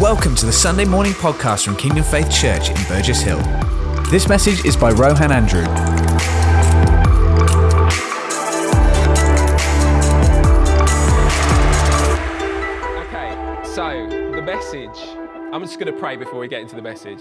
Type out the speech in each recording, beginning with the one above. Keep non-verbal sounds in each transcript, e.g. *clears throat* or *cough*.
Welcome to the Sunday morning podcast from Kingdom Faith Church in Burgess Hill. This message is by Rohan Andrew. Okay, so the message. I'm just going to pray before we get into the message.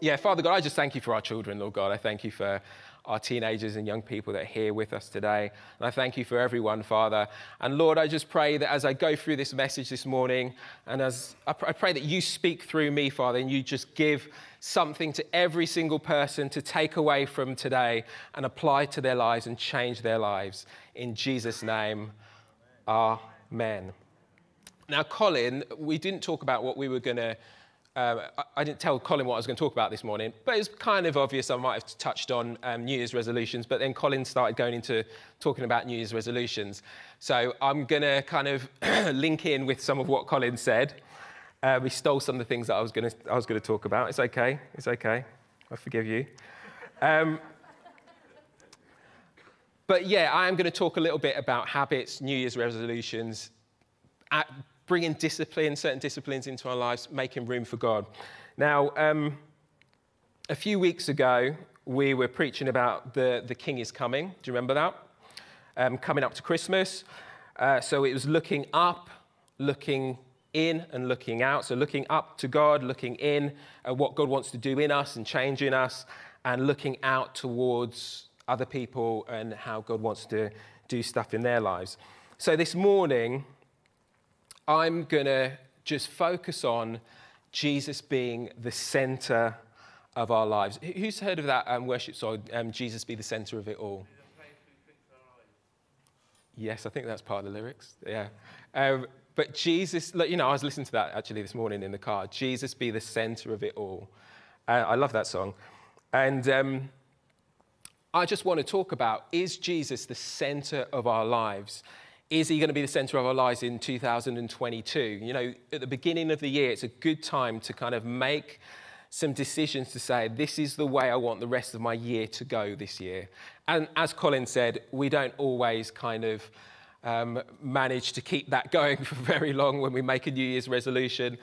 Yeah, Father God, I just thank you for our children, Lord God. I thank you for our teenagers and young people that are here with us today. And I thank you for everyone, Father. And Lord, I just pray that as I go through this message this morning, and as I pray that you speak through me, Father, and you just give something to every single person to take away from today and apply to their lives and change their lives. In Jesus' name, amen. Now, Colin, we didn't talk about what we were going to um, I, didn't tell Colin what I was going to talk about this morning, but it's kind of obvious I might have touched on um, New Year's resolutions, but then Colin started going into talking about New Year's resolutions. So I'm going to kind of *clears throat* link in with some of what Colin said. Uh, we stole some of the things that I was going to, I was going to talk about. It's okay. It's okay. I forgive you. Um, but yeah, I am going to talk a little bit about habits, New Year's resolutions, bringing discipline, certain disciplines into our lives, making room for God. Now, um, a few weeks ago, we were preaching about the, the King is coming. Do you remember that? Um, coming up to Christmas. Uh, so it was looking up, looking in, and looking out. So looking up to God, looking in at what God wants to do in us and change in us, and looking out towards other people and how God wants to do stuff in their lives. So this morning, I'm going to just focus on Jesus being the center of our lives. Who's heard of that um, worship song, um, Jesus be the center of it all? Yes, I think that's part of the lyrics. Yeah. Um, but Jesus, you know, I was listening to that actually this morning in the car. Jesus be the center of it all. Uh, I love that song. And um, I just want to talk about is Jesus the center of our lives? Is he going to be the center of our lives in 2022? You know, at the beginning of the year, it's a good time to kind of make some decisions to say, this is the way I want the rest of my year to go this year. And as Colin said, we don't always kind of um, manage to keep that *laughs* going for very long when we make a New Year's resolution.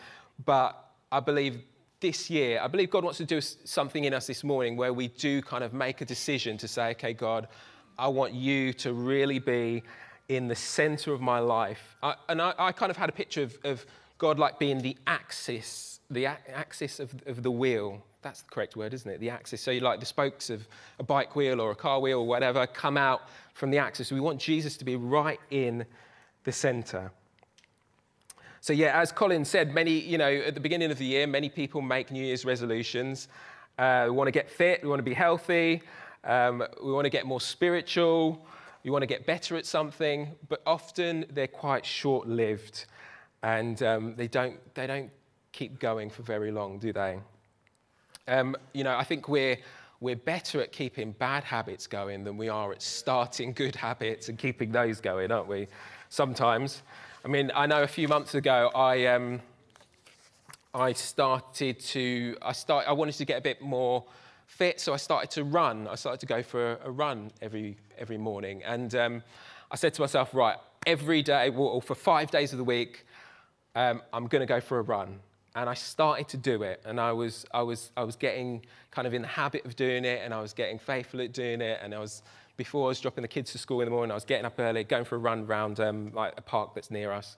But I believe this year, I believe God wants to do something in us this morning where we do kind of make a decision to say, okay, God, I want you to really be in the center of my life. I, and I, I, kind of had a picture of, of, God like being the axis, the axis of, of the wheel. That's the correct word, isn't it? The axis. So you like the spokes of a bike wheel or a car wheel or whatever come out from the axis. We want Jesus to be right in the center. So yeah, as Colin said, many, you know, at the beginning of the year, many people make New Year's resolutions. Uh, we want to get fit, we want to be healthy, um, we want to get more spiritual, you want to get better at something, but often they're quite short lived and um, they, don't, they don't keep going for very long, do they? Um, you know, I think we're, we're better at keeping bad habits going than we are at starting *laughs* good habits and keeping those going, aren't we? Sometimes. I mean, I know a few months ago, I, um, I started to, I, start, I wanted to get a bit more fit, so I started to run. I started to go for a, a run every, every morning. And um, I said to myself, right, every day, well, for five days of the week, um, I'm going to go for a run. And I started to do it, and I was, I, was, I was getting kind of in the habit of doing it, and I was getting faithful at doing it. And I was, before I was dropping the kids to school in the morning, I was getting up early, going for a run around um, like a park that's near us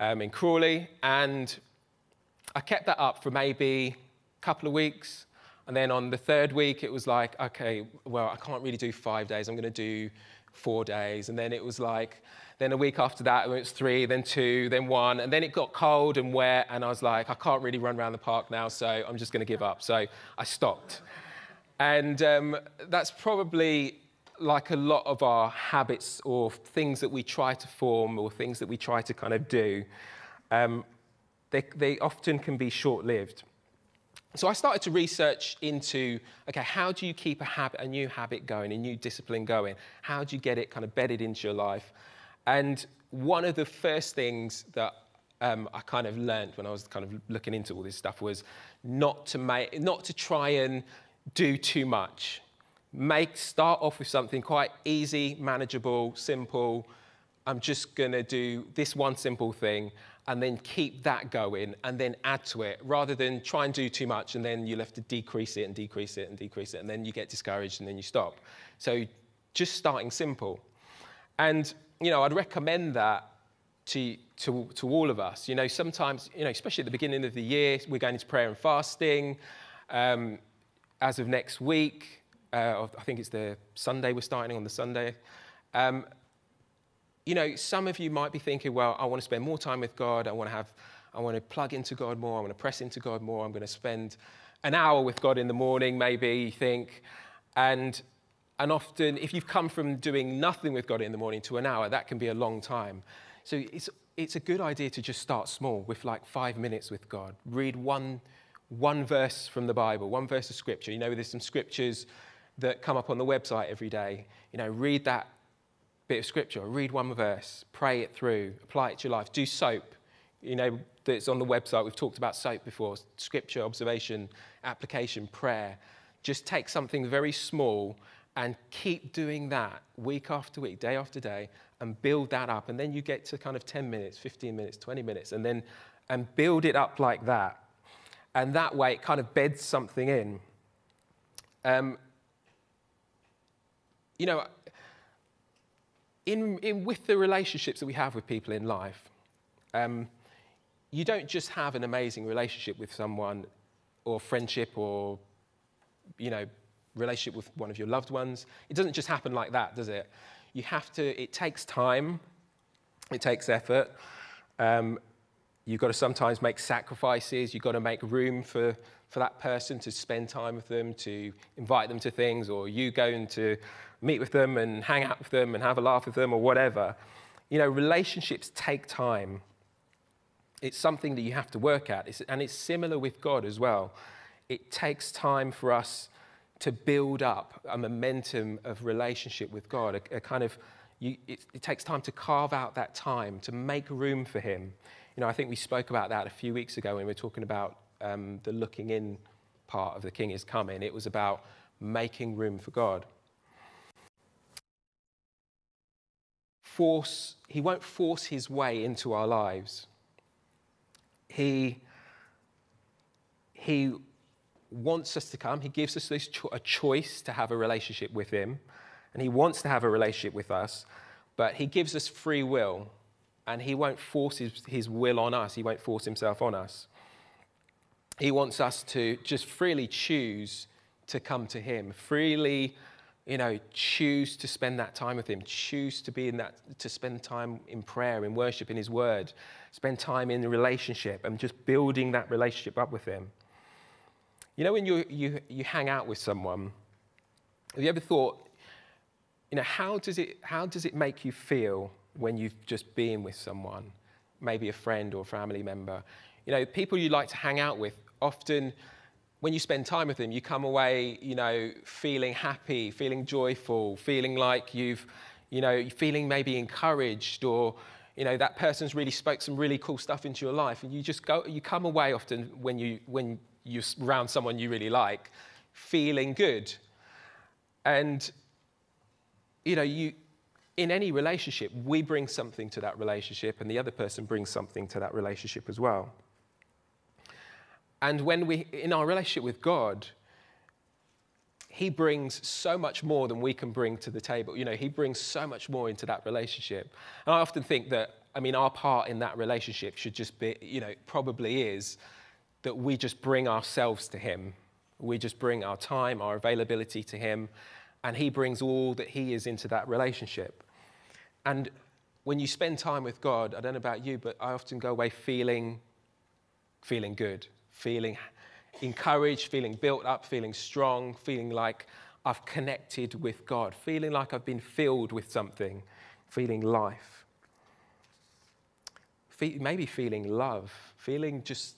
um, in Crawley. And I kept that up for maybe a couple of weeks. And then on the third week, it was like, okay, well, I can't really do five days. I'm going to do four days. And then it was like, then a week after that, it was three, then two, then one. And then it got cold and wet. And I was like, I can't really run around the park now, so I'm just going to give up. So I stopped. And um, that's probably like a lot of our habits or things that we try to form or things that we try to kind of do. Um, they, they often can be short lived. So I started to research into okay, how do you keep a habit, a new habit going, a new discipline going? How do you get it kind of bedded into your life? And one of the first things that um, I kind of learned when I was kind of looking into all this stuff was not to make, not to try and do too much. Make start off with something quite easy, manageable, simple, I'm just to do this one simple thing and then keep that going and then add to it rather than try and do too much and then you'll have to decrease it and decrease it and decrease it and then you get discouraged and then you stop. So just starting simple. And, you know, I'd recommend that to, to, to all of us. You know, sometimes, you know, especially at the beginning of the year, we're going into prayer and fasting. Um, as of next week, uh, I think it's the Sunday we're starting on the Sunday. Um, you know, some of you might be thinking, well, I want to spend more time with God. I want to have, I want to plug into God more. I want to press into God more. I'm going to spend an hour with God in the morning, maybe you think. And, and often, if you've come from doing nothing with God in the morning to an hour, that can be a long time. So it's, it's a good idea to just start small with like five minutes with God. Read one, one verse from the Bible, one verse of scripture. You know, there's some scriptures that come up on the website every day. You know, read that bit of scripture, read one verse, pray it through, apply it to your life. Do soap. You know, that's on the website. We've talked about soap before scripture, observation, application, prayer. Just take something very small and keep doing that week after week, day after day, and build that up. And then you get to kind of 10 minutes, 15 minutes, 20 minutes, and then and build it up like that. And that way it kind of beds something in. Um, you know, in, in, with the relationships that we have with people in life, um, you don't just have an amazing relationship with someone or friendship or, you know, relationship with one of your loved ones. It doesn't just happen like that, does it? You have to, it takes time, it takes effort. Um, you've got to sometimes make sacrifices, you've got to make room for, for that person to spend time with them, to invite them to things, or you going to meet with them and hang out with them and have a laugh with them or whatever. You know, relationships take time. It's something that you have to work at. It's, and it's similar with God as well. It takes time for us to build up a momentum of relationship with God, a, a kind of, you, it, it takes time to carve out that time, to make room for Him. You know, I think we spoke about that a few weeks ago when we were talking about um, the looking in part of the King is Coming. It was about making room for God. Force, he won't force his way into our lives. He, he wants us to come. He gives us this cho- a choice to have a relationship with him, and he wants to have a relationship with us, but he gives us free will, and he won't force his, his will on us. He won't force himself on us. He wants us to just freely choose to come to him, freely you know, choose to spend that time with Him, choose to be in that, to spend time in prayer, in worship, in His Word, spend time in the relationship and just building that relationship up with Him. You know, when you, you, you hang out with someone, have you ever thought, you know, how does, it, how does it make you feel when you've just been with someone, maybe a friend or family member? You know, people you like to hang out with often when you spend time with them, you come away, you know, feeling happy, feeling joyful, feeling like you've, you know, feeling maybe encouraged or, you know, that person's really spoke some really cool stuff into your life. And you just go, you come away often when, you, when you're around someone you really like, feeling good. And, you know, you, in any relationship, we bring something to that relationship and the other person brings something to that relationship as well. And when we, in our relationship with God, he brings so much more than we can bring to the table. You know, he brings so much more into that relationship. And I often think that, I mean, our part in that relationship should just be, you know, probably is that we just bring ourselves to him. We just bring our time, our availability to him, and he brings all that he is into that relationship. And when you spend time with God, I don't know about you, but I often go away feeling, feeling good feeling encouraged, feeling built up, feeling strong, feeling like I've connected with God, feeling like I've been filled with something, feeling life. Maybe feeling love, feeling just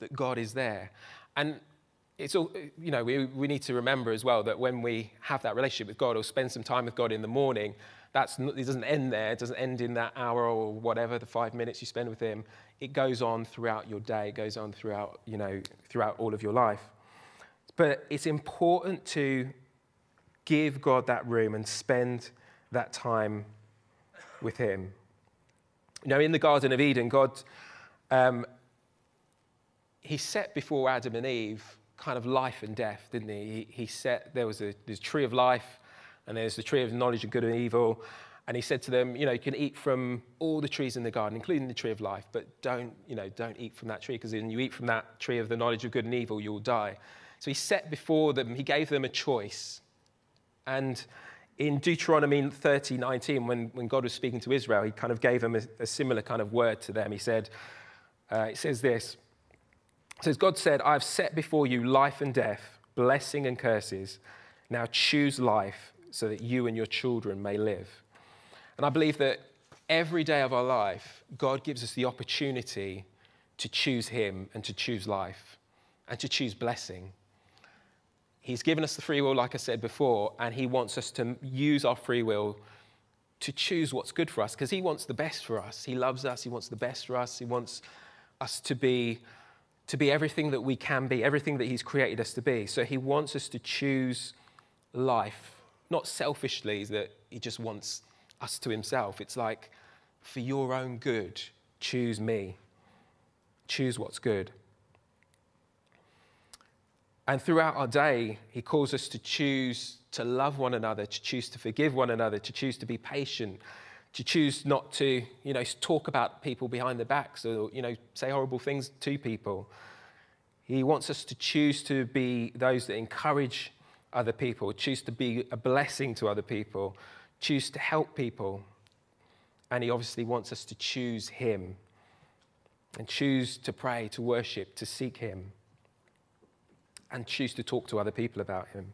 that God is there. And it's all, you know, we, we need to remember as well that when we have that relationship with God or spend some time with God in the morning, that's, it doesn't end there. It doesn't end in that hour or whatever, the five minutes you spend with him. It goes on throughout your day. It goes on throughout, you know, throughout all of your life. But it's important to give God that room and spend that time with him. You know, in the Garden of Eden, God, um, He set before Adam and Eve kind of life and death, didn't He? He, he set, there was a a tree of life, and there's the tree of knowledge of good and evil. And he said to them, you know, you can eat from all the trees in the garden, including the tree of life, but don't, you know, don't eat from that tree, because when you eat from that tree of the knowledge of good and evil, you'll die. So he set before them, he gave them a choice. And in Deuteronomy 30, 19, when, when God was speaking to Israel, he kind of gave them a, a similar kind of word to them. He said, uh, it says this, it says, God said, I have set before you life and death, blessing and curses. Now choose life so that you and your children may live. And I believe that every day of our life, God gives us the opportunity to choose Him and to choose life and to choose blessing. He's given us the free will, like I said before, and He wants us to use our free will to choose what's good for us because He wants the best for us. He loves us, He wants the best for us, He wants us to be. To be everything that we can be, everything that He's created us to be. So He wants us to choose life, not selfishly, that He just wants us to himself. It's like, for your own good, choose me. Choose what's good. And throughout our day, he calls us to choose to love one another, to choose to forgive one another, to choose to be patient, to choose not to, you know, talk about people behind their backs or, you know, say horrible things to people. He wants us to choose to be those that encourage other people, choose to be a blessing to other people, choose to help people. And He obviously wants us to choose Him and choose to pray, to worship, to seek Him, and choose to talk to other people about Him.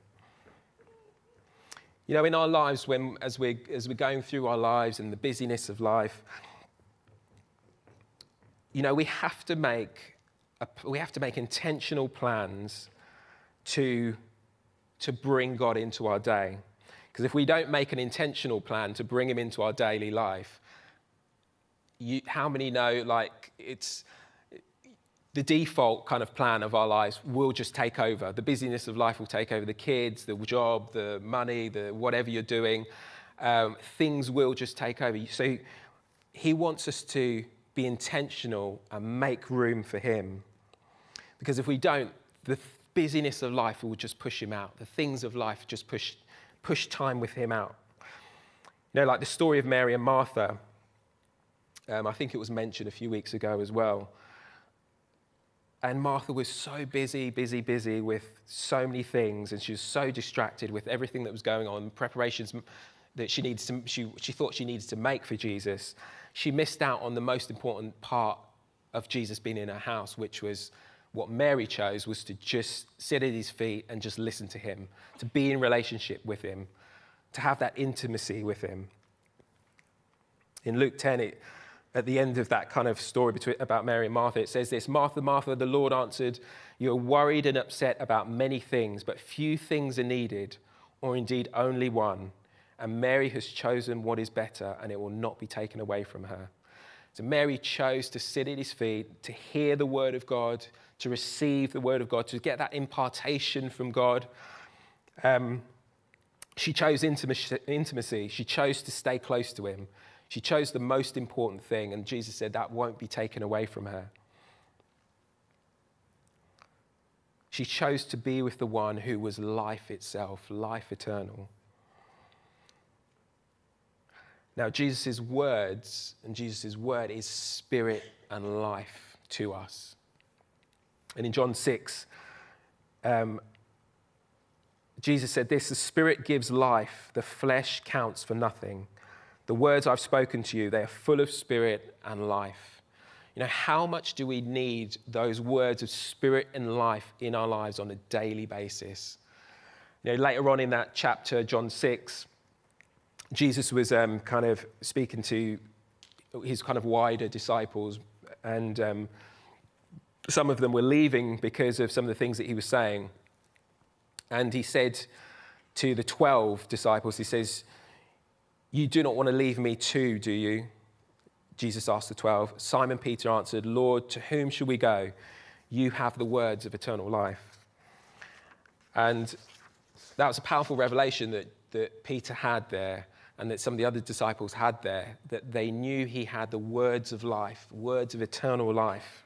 You know, in our lives, when, as, we're, as we're going through our lives and the busyness of life, you know, we have to make, a, we have to make intentional plans to, to bring God into our day. Because if we don't make an intentional plan to bring him into our daily life, you, how many know, like, it's the default kind of plan of our lives will just take over. The busyness of life will take over the kids, the job, the money, the whatever you're doing. Um, things will just take over. So he wants us to be intentional and make room for him. Because if we don't, the busyness of life will just push him out. The things of life just push push time with him out. You know, like the story of Mary and Martha, um, I think it was mentioned a few weeks ago as well. And Martha was so busy, busy, busy with so many things, and she was so distracted with everything that was going on, preparations that she, needs to, she, she thought she needed to make for Jesus. She missed out on the most important part of Jesus being in her house, which was what Mary chose was to just sit at his feet and just listen to him, to be in relationship with him, to have that intimacy with him. In Luke 10, it, at the end of that kind of story between, about Mary and Martha, it says this Martha, Martha, the Lord answered, You're worried and upset about many things, but few things are needed, or indeed only one. And Mary has chosen what is better, and it will not be taken away from her. So Mary chose to sit at his feet, to hear the word of God, to receive the word of God, to get that impartation from God. Um, she chose intimacy. She chose to stay close to him. She chose the most important thing, and Jesus said that won't be taken away from her. She chose to be with the one who was life itself, life eternal. Now, Jesus' words and Jesus' word is spirit and life to us. And in John 6, um, Jesus said this The Spirit gives life, the flesh counts for nothing. The words I've spoken to you, they are full of spirit and life. You know, how much do we need those words of spirit and life in our lives on a daily basis? You know, later on in that chapter, John 6, Jesus was um, kind of speaking to his kind of wider disciples, and um, some of them were leaving because of some of the things that he was saying. And he said to the 12 disciples, He says, You do not want to leave me too, do you? Jesus asked the 12. Simon Peter answered, Lord, to whom shall we go? You have the words of eternal life. And that was a powerful revelation that, that Peter had there. and that some of the other disciples had there, that they knew he had the words of life, words of eternal life,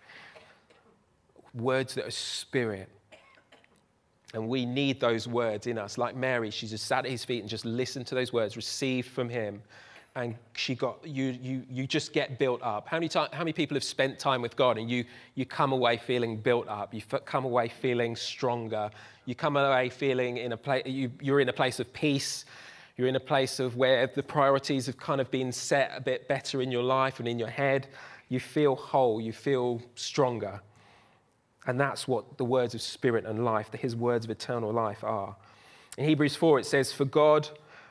words that are spirit. And we need those words in us. Like Mary, she just sat at his feet and just listened to those words, received from him. And she got, you, you, you just get built up. How many, time, how many people have spent time with God and you, you come away feeling built up? You come away feeling stronger. You come away feeling in a place, you, you're in a place of peace. You're in a place of where the priorities have kind of been set a bit better in your life and in your head. You feel whole. You feel stronger. And that's what the words of spirit and life, his words of eternal life are. In Hebrews 4, it says, For God,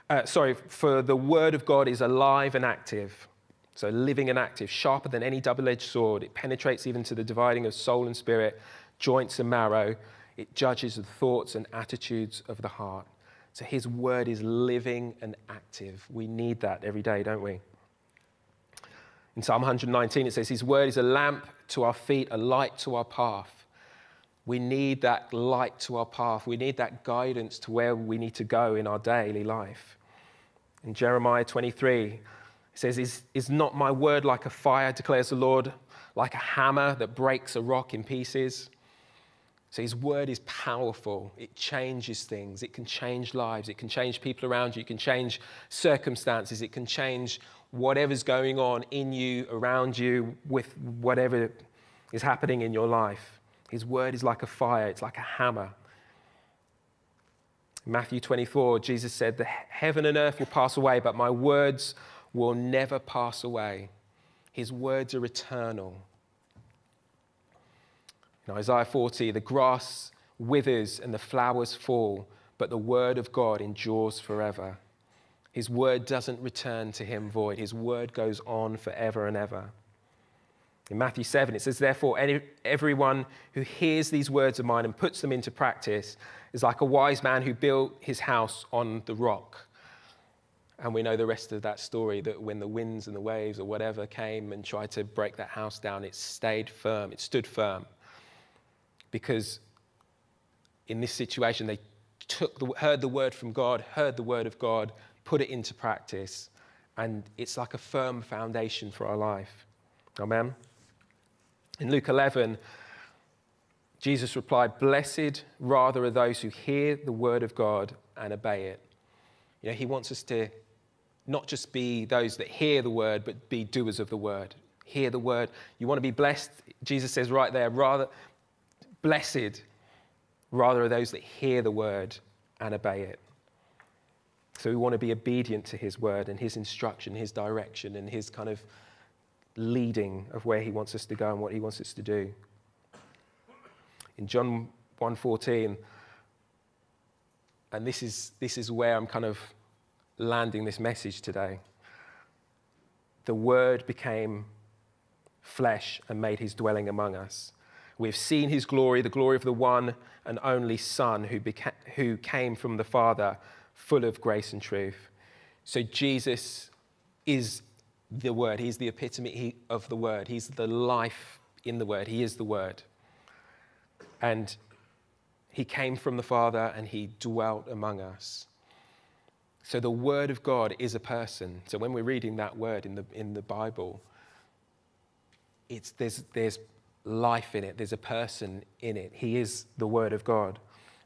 uh, sorry, for the word of God is alive and active. So living and active, sharper than any double edged sword. It penetrates even to the dividing of soul and spirit, joints and marrow. It judges the thoughts and attitudes of the heart. So his word is living and active. We need that every day, don't we? In Psalm 119, it says, His word is a lamp to our feet, a light to our path. We need that light to our path. We need that guidance to where we need to go in our daily life. In Jeremiah 23, it says, is, is not my word like a fire, declares the Lord, like a hammer that breaks a rock in pieces? So his word is powerful. It changes things. It can change lives. It can change people around you. It can change circumstances. It can change whatever's going on in you, around you, with whatever is happening in your life. His word is like a fire, it's like a hammer. In Matthew 24, Jesus said, The heaven and earth will pass away, but my words will never pass away. His words are eternal. In Isaiah 40, the grass withers and the flowers fall, but the word of God endures forever. His word doesn't return to him void, his word goes on forever and ever. In Matthew 7, it says, Therefore, any, everyone who hears these words of mine and puts them into practice is like a wise man who built his house on the rock. And we know the rest of that story that when the winds and the waves or whatever came and tried to break that house down, it stayed firm, it stood firm. Because in this situation, they took the, heard the word from God, heard the word of God, put it into practice, and it's like a firm foundation for our life. Amen. In Luke 11, Jesus replied, Blessed rather are those who hear the word of God and obey it. You know, he wants us to not just be those that hear the word, but be doers of the word. Hear the word. You want to be blessed? Jesus says right there, rather, blessed rather are those that hear the word and obey it. So we want to be obedient to his word and his instruction, his direction, and his kind of leading of where he wants us to go and what he wants us to do. In John 1:14, and this is, this is where I'm kind of landing this message today. The Word became flesh and made his dwelling among us. We've seen his glory, the glory of the one and only Son who, beca- who came from the Father, full of grace and truth. So Jesus is the Word. He's the epitome of the Word. He's the life in the Word. He is the Word. And He came from the Father and He dwelt among us. So the Word of God is a person. So when we're reading that word in the, in the Bible, it's, there's, there's life in it, there's a person in it. He is the Word of God.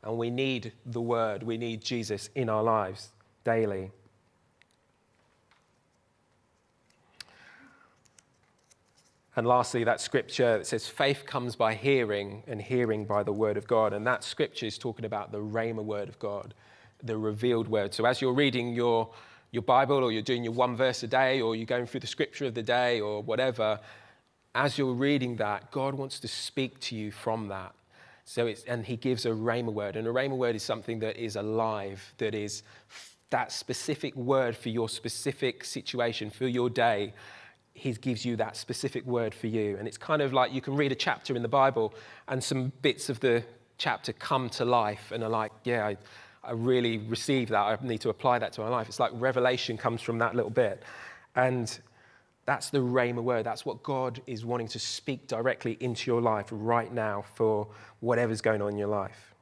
And we need the Word, we need Jesus in our lives daily. And lastly, that scripture that says faith comes by hearing and hearing by the word of God. And that scripture is talking about the Rhema word of God, the revealed word. So as you're reading your, your Bible or you're doing your one verse a day or you're going through the scripture of the day or whatever, as you're reading that, God wants to speak to you from that. So it's, and he gives a Rhema word. And a Rhema word is something that is alive, that is that specific word for your specific situation, for your day he gives you that specific word for you. And it's kind of like you can read a chapter in the Bible and some bits of the chapter come to life and are like, yeah, I, I really receive that. I need to apply that to my life. It's like revelation comes from that little bit. And that's the Rhema word. That's what God is wanting to speak directly into your life right now for whatever's going on in your life.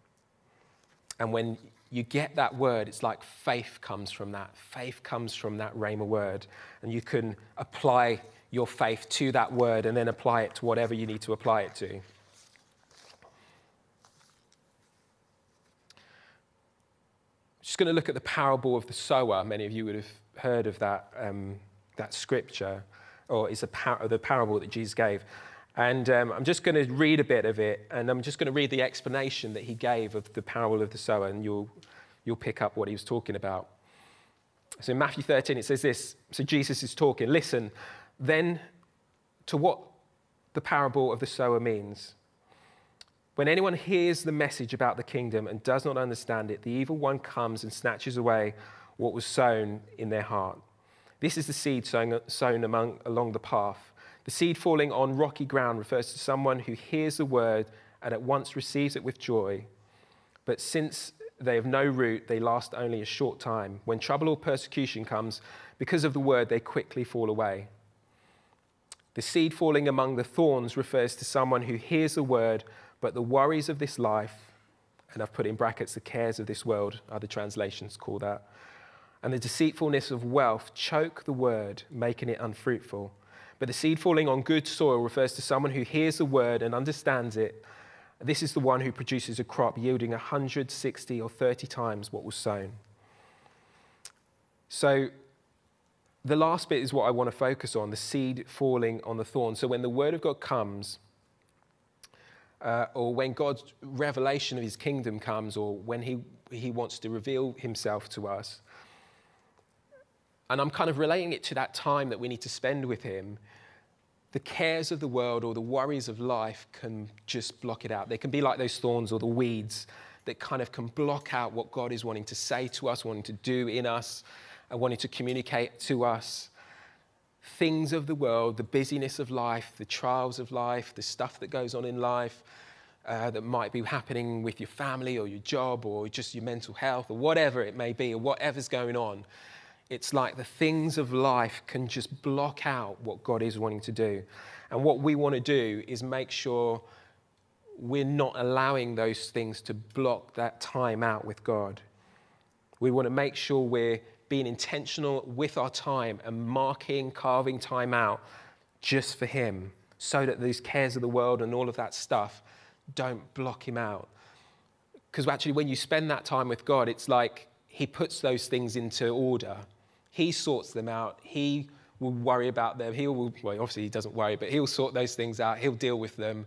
And when you get that word, it's like faith comes from that. Faith comes from that Rhema word. And you can apply your faith to that word and then apply it to whatever you need to apply it to. Just going to look at the parable of the sower. Many of you would have heard of that, um, that scripture, or it's a par- the parable that Jesus gave. And um, I'm just going to read a bit of it, and I'm just going to read the explanation that he gave of the parable of the sower, and you'll, you'll pick up what he was talking about. So in Matthew 13, it says this So Jesus is talking, listen, then to what the parable of the sower means. When anyone hears the message about the kingdom and does not understand it, the evil one comes and snatches away what was sown in their heart. This is the seed sown, sown among, along the path. The seed falling on rocky ground refers to someone who hears the word and at once receives it with joy. But since they have no root, they last only a short time. When trouble or persecution comes, because of the word, they quickly fall away. The seed falling among the thorns refers to someone who hears the word, but the worries of this life, and I've put in brackets the cares of this world, other translations call that, and the deceitfulness of wealth choke the word, making it unfruitful. But the seed falling on good soil refers to someone who hears the word and understands it. This is the one who produces a crop yielding 160 or 30 times what was sown. So, the last bit is what I want to focus on the seed falling on the thorn. So, when the word of God comes, uh, or when God's revelation of his kingdom comes, or when he, he wants to reveal himself to us, and I'm kind of relating it to that time that we need to spend with Him. The cares of the world or the worries of life can just block it out. They can be like those thorns or the weeds that kind of can block out what God is wanting to say to us, wanting to do in us, and wanting to communicate to us. Things of the world, the busyness of life, the trials of life, the stuff that goes on in life, uh, that might be happening with your family or your job or just your mental health or whatever it may be or whatever's going on it's like the things of life can just block out what God is wanting to do. And what we want to do is make sure we're not allowing those things to block that time out with God. We want to make sure we're being intentional with our time and marking, carving time out just for Him so that these cares of the world and all of that stuff don't block Him out. Because actually, when you spend that time with God, it's like He puts those things into order he sorts them out. He will worry about them. He will, well, obviously, he doesn't worry, but he'll sort those things out. He'll deal with them.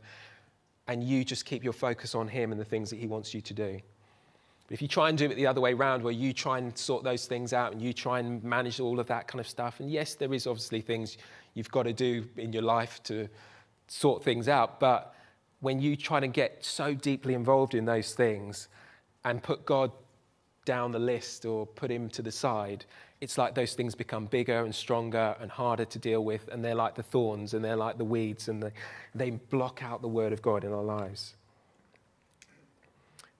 And you just keep your focus on him and the things that he wants you to do. But if you try and do it the other way around, where you try and sort those things out and you try and manage all of that kind of stuff, and yes, there is obviously things you've got to do in your life to sort things out, but when you try to get so deeply involved in those things and put God down the list or put him to the side, it's like those things become bigger and stronger and harder to deal with, and they're like the thorns and they're like the weeds, and they, they block out the word of God in our lives.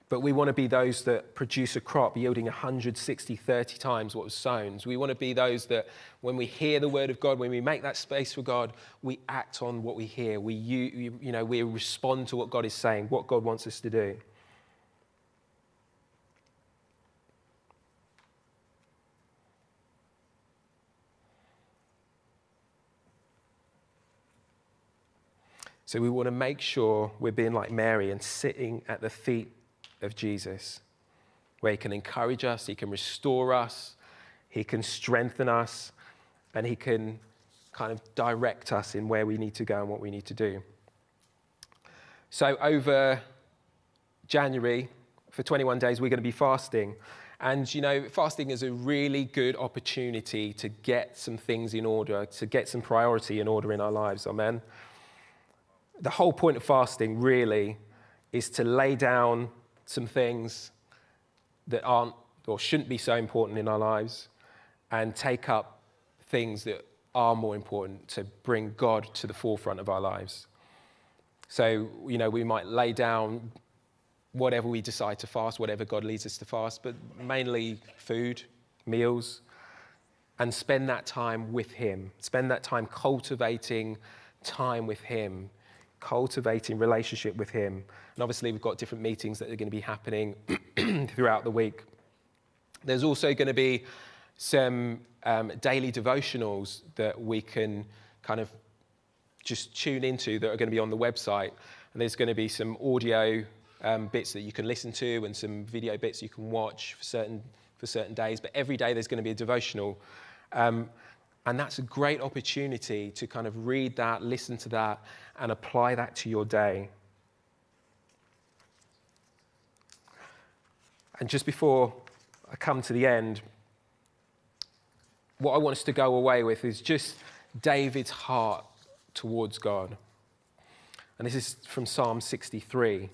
But we want to be those that produce a crop yielding 160, 30 times what was sown. So we want to be those that when we hear the word of God, when we make that space for God, we act on what we hear. We, you, you know, we respond to what God is saying, what God wants us to do. So we want to make sure we're being like Mary and sitting at the feet of Jesus, where he can encourage us, he can restore us, he can strengthen us, and he can kind of direct us in where we need to go and what we need to do. So over January, for 21 days, we're going to be fasting. And you know, fasting is a really good opportunity to get some things in order, to get some priority in order in our lives. Amen the whole point of fasting really is to lay down some things that aren't or shouldn't be so important in our lives and take up things that are more important to bring God to the forefront of our lives. So, you know, we might lay down whatever we decide to fast, whatever God leads us to fast, but mainly food, meals, and spend that time with Him. Spend that time cultivating time with Him cultivating relationship with Him. And obviously, we've got different meetings that are going to be happening *clears throat* throughout the week. There's also going to be some um, daily devotionals that we can kind of just tune into that are going to be on the website. And there's going to be some audio um, bits that you can listen to and some video bits you can watch for certain, for certain days. But every day there's going to be a devotional. Um, and that's a great opportunity to kind of read that, listen to that, and apply that to your day. And just before I come to the end, what I want us to go away with is just David's heart towards God. And this is from Psalm 63.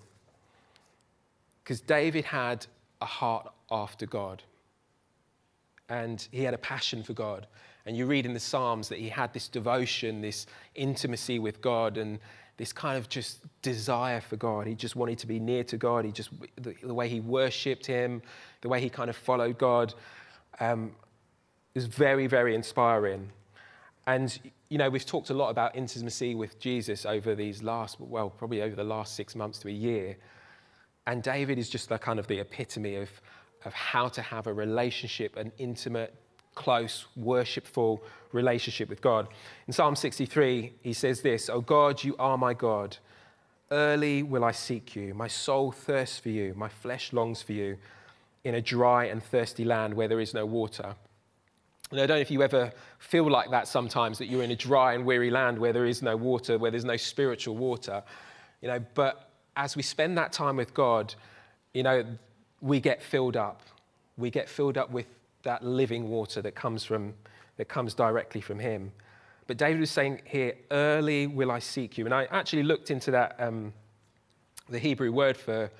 Because David had a heart after God. And he had a passion for God. And you read in the Psalms that he had this devotion, this intimacy with God, and this kind of just desire for God. He just wanted to be near to God. He just, the, the way he worshipped him, the way he kind of followed God, um, was very, very inspiring. And, you know, we've talked a lot about intimacy with Jesus over these last, well, probably over the last six months to a year. And David is just the kind of the epitome of, of how to have a relationship, an intimate, close, worshipful relationship with God. In Psalm 63, he says this Oh God, you are my God. Early will I seek you. My soul thirsts for you. My flesh longs for you in a dry and thirsty land where there is no water. And I don't know if you ever feel like that sometimes, that you're in a dry and weary land where there is no water, where there's no spiritual water. You know, but as we spend that time with God, you know, we get filled up. We get filled up with that living water that comes from that comes directly from him. But David was saying here, early will I seek you. And I actually looked into that, um, the Hebrew word for,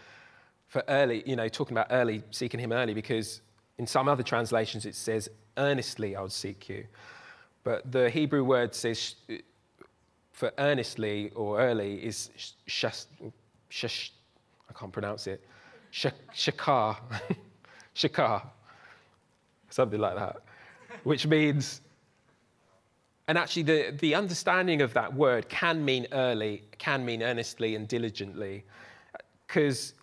for early, you know, talking about early, seeking him early, because in some other translations it says, earnestly I would seek you. But the Hebrew word says for earnestly or early is shash, shash I can't pronounce it, shakar, *laughs* shakar, something like that, which means, and actually the, the understanding of that word can mean early, can mean earnestly and diligently, because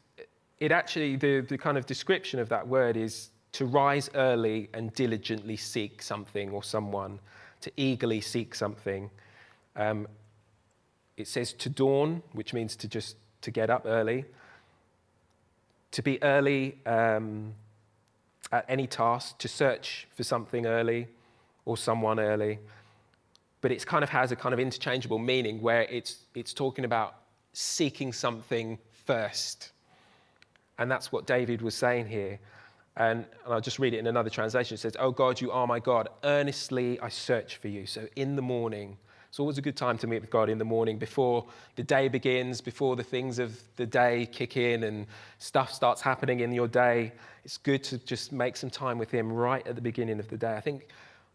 it actually, the, the kind of description of that word is to rise early and diligently seek something or someone, to eagerly seek something. Um, it says to dawn, which means to just to get up early, to be early um, at any task, to search for something early or someone early. But it kind of has a kind of interchangeable meaning where it's, it's talking about seeking something first. And that's what David was saying here. And, and, I'll just read it in another translation. It says, Oh God, you are my God. Earnestly I search for you. So in the morning, it's always a good time to meet with God in the morning before the day begins, before the things of the day kick in and stuff starts happening in your day. It's good to just make some time with Him right at the beginning of the day. I think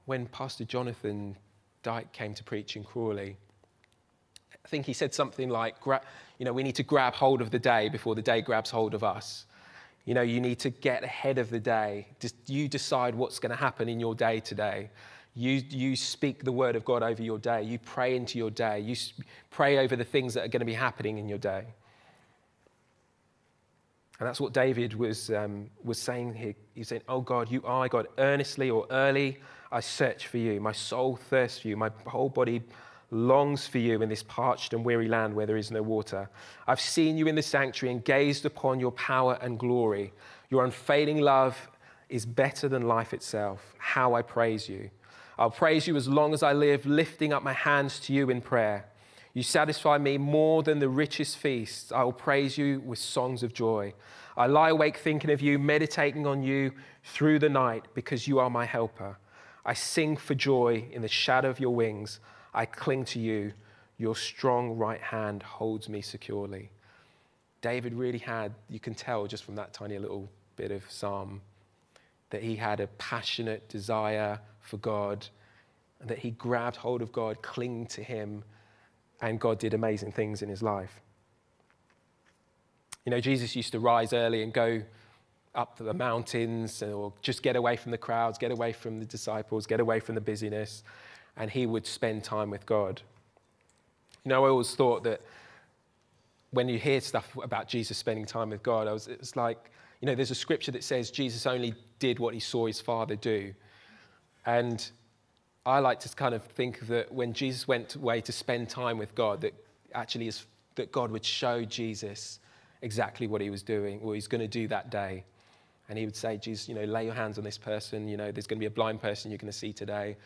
when Pastor Jonathan Dyke came to preach in Crawley, I think he said something like, you know, we need to grab hold of the day before the day grabs hold of us. You know, you need to get ahead of the day. Just you decide what's going to happen in your day today. You, you speak the word of God over your day. You pray into your day. You pray over the things that are going to be happening in your day. And that's what David was, um, was saying here. He's saying, Oh God, you are God. Earnestly or early, I search for you. My soul thirsts for you. My whole body longs for you in this parched and weary land where there is no water. I've seen you in the sanctuary and gazed upon your power and glory. Your unfailing love is better than life itself. How I praise you. I'll praise you as long as I live, lifting up my hands to you in prayer. You satisfy me more than the richest feasts. I will praise you with songs of joy. I lie awake thinking of you, meditating on you through the night because you are my helper. I sing for joy in the shadow of your wings. I cling to you. Your strong right hand holds me securely. David really had, you can tell just from that tiny little bit of psalm, that he had a passionate desire for God and that he grabbed hold of God, clinging to him, and God did amazing things in his life. You know, Jesus used to rise early and go up to the mountains or just get away from the crowds, get away from the disciples, get away from the busyness and he would spend time with God. You know, I always thought that when you hear stuff about Jesus spending time with God, I was, it was like, You know, there's a scripture that says Jesus only did what he saw his Father do. And I like to kind of think that when Jesus went away to spend time with God, that actually is that God would show Jesus exactly what he was doing, what he's going to do that day. And he would say, Jesus, you know, lay your hands on this person. You know, there's going to be a blind person you're going to see today.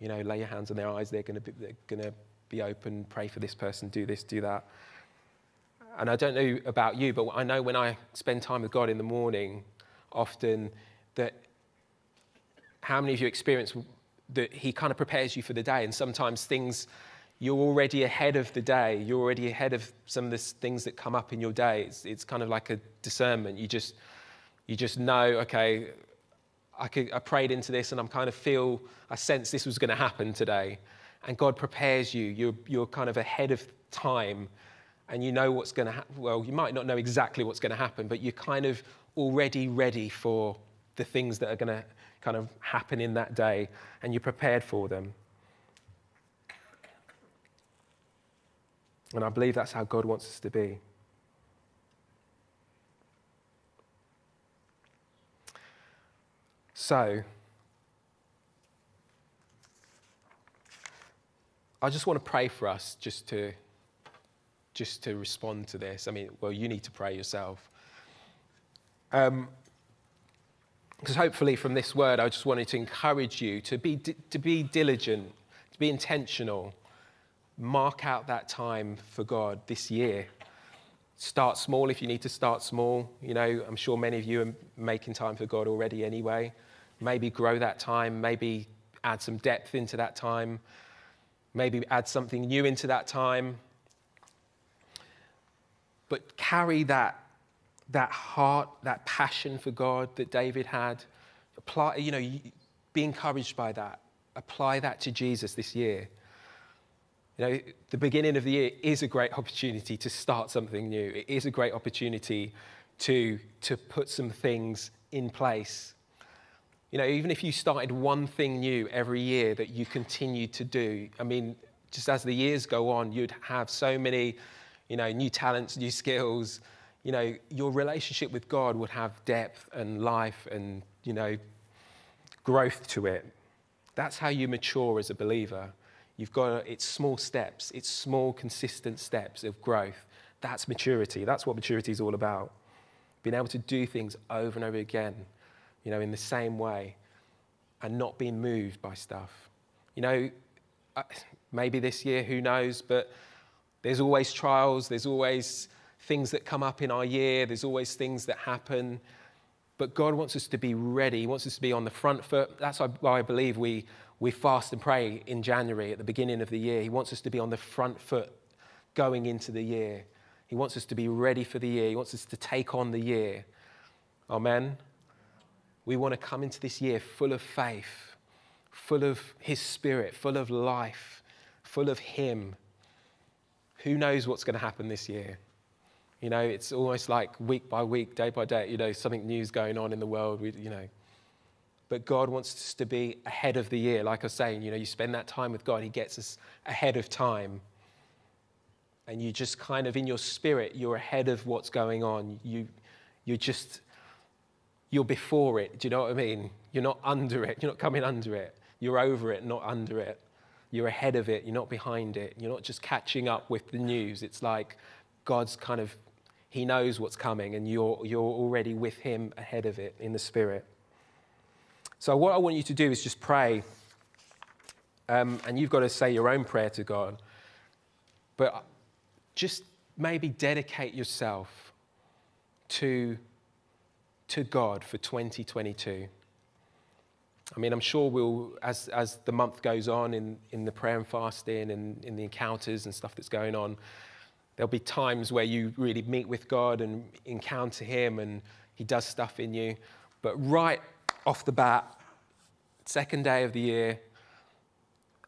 You know, lay your hands on their eyes. They're going to be, they're going to be open. Pray for this person. Do this, do that. And I don't know about you, but I know when I spend time with God in the morning, often that how many of you experience that He kind of prepares you for the day, and sometimes things you're already ahead of the day. You're already ahead of some of the things that come up in your day. It's, it's kind of like a discernment. You just you just know, okay, I, could, I prayed into this and I'm kind of feel, I sense this was going to happen today. And God prepares you. You're, you're kind of ahead of time and you know what's going to happen. Well, you might not know exactly what's going to happen, but you're kind of already ready for the things that are going to kind of happen in that day and you're prepared for them. And I believe that's how God wants us to be. So, I just want to pray for us just to just to respond to this. I mean, well, you need to pray yourself. Um, because hopefully from this word, I just wanted to encourage you to be, to be diligent, to be intentional. Mark out that time for God this year. Start small if you need to start small. You know, I'm sure many of you are making time for God already anyway maybe grow that time, maybe add some depth into that time, maybe add something new into that time. But carry that, that heart, that passion for God that David had. Apply, you know, be encouraged by that. Apply that to Jesus this year. You know, the beginning of the year is a great opportunity to start something new. It is a great opportunity to, to put some things in place you know, even if you started one thing new every year that you continue to do, I mean, just as the years go on, you'd have so many, you know, new talents, new skills. You know, your relationship with God would have depth and life and, you know, growth to it. That's how you mature as a believer. You've got, it's small steps, it's small, consistent steps of growth. That's maturity. That's what maturity is all about. Being able to do things over and over again you know, in the same way and not being moved by stuff. You know, maybe this year, who knows, but there's always trials, there's always things that come up in our year, there's always things that happen. But God wants us to be ready. He wants us to be on the front foot. That's why I believe we, we fast and pray in January at the beginning of the year. He wants us to be on the front foot going into the year. He wants us to be ready for the year. He wants us to take on the year. Amen. We want to come into this year full of faith, full of His Spirit, full of life, full of Him. Who knows what's going to happen this year? You know, it's almost like week by week, day by day, you know, something new is going on in the world, we, you know. But God wants us to be ahead of the year. Like I was saying, you know, you spend that time with God, He gets us ahead of time. And you just kind of, in your spirit, you're ahead of what's going on. You, you're just you're before it. Do you know what I mean? You're not under it. You're not coming under it. You're over it, not under it. You're ahead of it. You're not behind it. You're not just catching up with the news. It's like God's kind of, He knows what's coming, and you're, you're already with Him ahead of it in the Spirit. So, what I want you to do is just pray. Um, and you've got to say your own prayer to God. But just maybe dedicate yourself to to God for 2022? I mean, I'm sure we'll, as, as the month goes on in, in the prayer and fasting and in the encounters and stuff that's going on, there'll be times where you really meet with God and encounter Him and He does stuff in you. But right off the bat, second day of the year,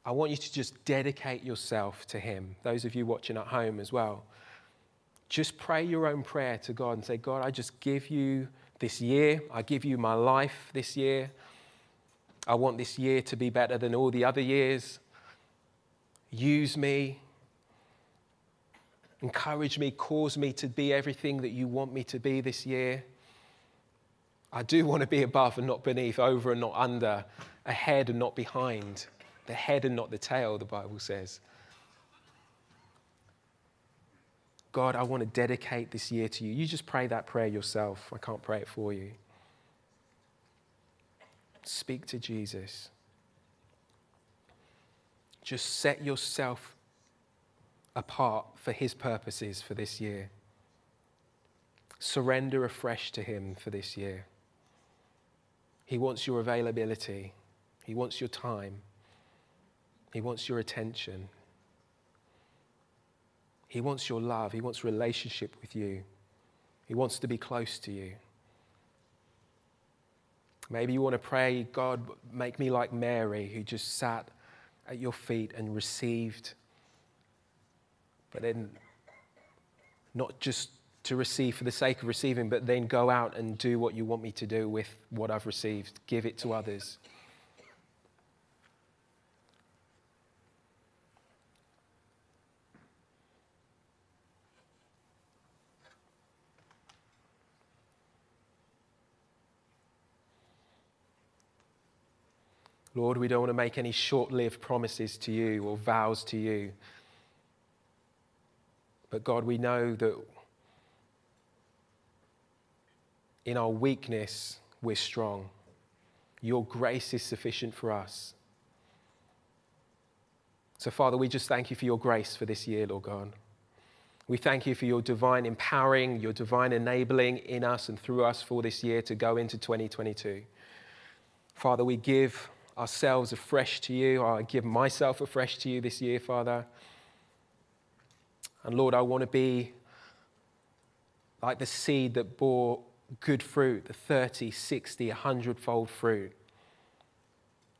I want you to just dedicate yourself to Him. Those of you watching at home as well. Just pray your own prayer to God and say, God, I just give you this year. I give you my life this year. I want this year to be better than all the other years. Use me. Encourage me, cause me to be everything that you want me to be this year. I do want to be above and not beneath, over and not under, ahead and not behind, the head and not the tail, the Bible says. God, I want to dedicate this year to you. You just pray that prayer yourself. I can't pray it for you. Speak to Jesus. Just set yourself apart for his purposes for this year. Surrender afresh to him for this year. He wants your availability, he wants your time, he wants your attention. He wants your love. He wants relationship with you. He wants to be close to you. Maybe you want to pray, God, make me like Mary, who just sat at your feet and received, but then not just to receive for the sake of receiving, but then go out and do what you want me to do with what I've received, give it to others. Lord, we don't want to make any short lived promises to you or vows to you. But God, we know that in our weakness, we're strong. Your grace is sufficient for us. So, Father, we just thank you for your grace for this year, Lord God. We thank you for your divine empowering, your divine enabling in us and through us for this year to go into 2022. Father, we give ourselves afresh to you. I give myself afresh to you this year, Father. And Lord, I want to be like the seed that bore good fruit, the 30, 60, 100 fold fruit.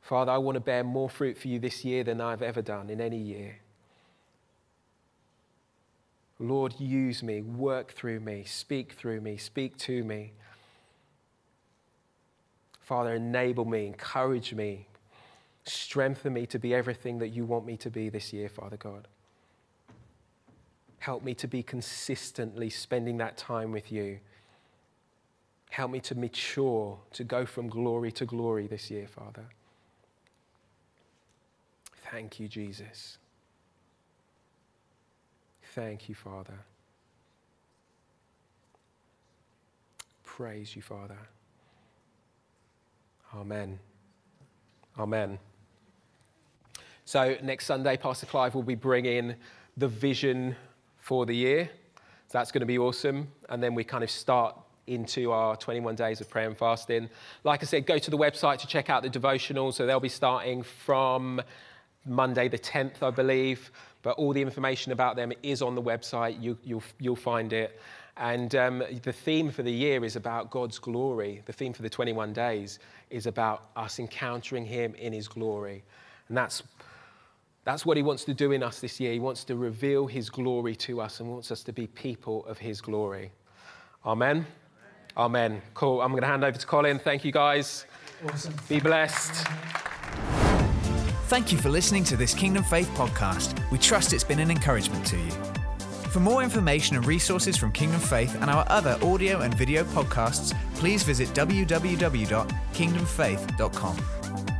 Father, I want to bear more fruit for you this year than I've ever done in any year. Lord, use me, work through me, speak through me, speak to me. Father, enable me, encourage me, strengthen me to be everything that you want me to be this year, Father God. Help me to be consistently spending that time with you. Help me to mature, to go from glory to glory this year, Father. Thank you, Jesus. Thank you, Father. Praise you, Father. Amen. Amen. So, next Sunday, Pastor Clive will be bringing the vision for the year. So, that's going to be awesome. And then we kind of start into our 21 days of prayer and fasting. Like I said, go to the website to check out the devotional. So, they'll be starting from Monday, the 10th, I believe. But all the information about them is on the website. You, will you'll, you'll find it. And um, the theme for the year is about God's glory. The theme for the 21 days is about us encountering Him in His glory. And that's, that's what He wants to do in us this year. He wants to reveal His glory to us and wants us to be people of His glory. Amen. Amen. Amen. Cool. I'm going to hand over to Colin. Thank you, guys. Awesome. Be blessed. Thank you for listening to this Kingdom Faith podcast. We trust it's been an encouragement to you. For more information and resources from Kingdom Faith and our other audio and video podcasts, please visit www.kingdomfaith.com.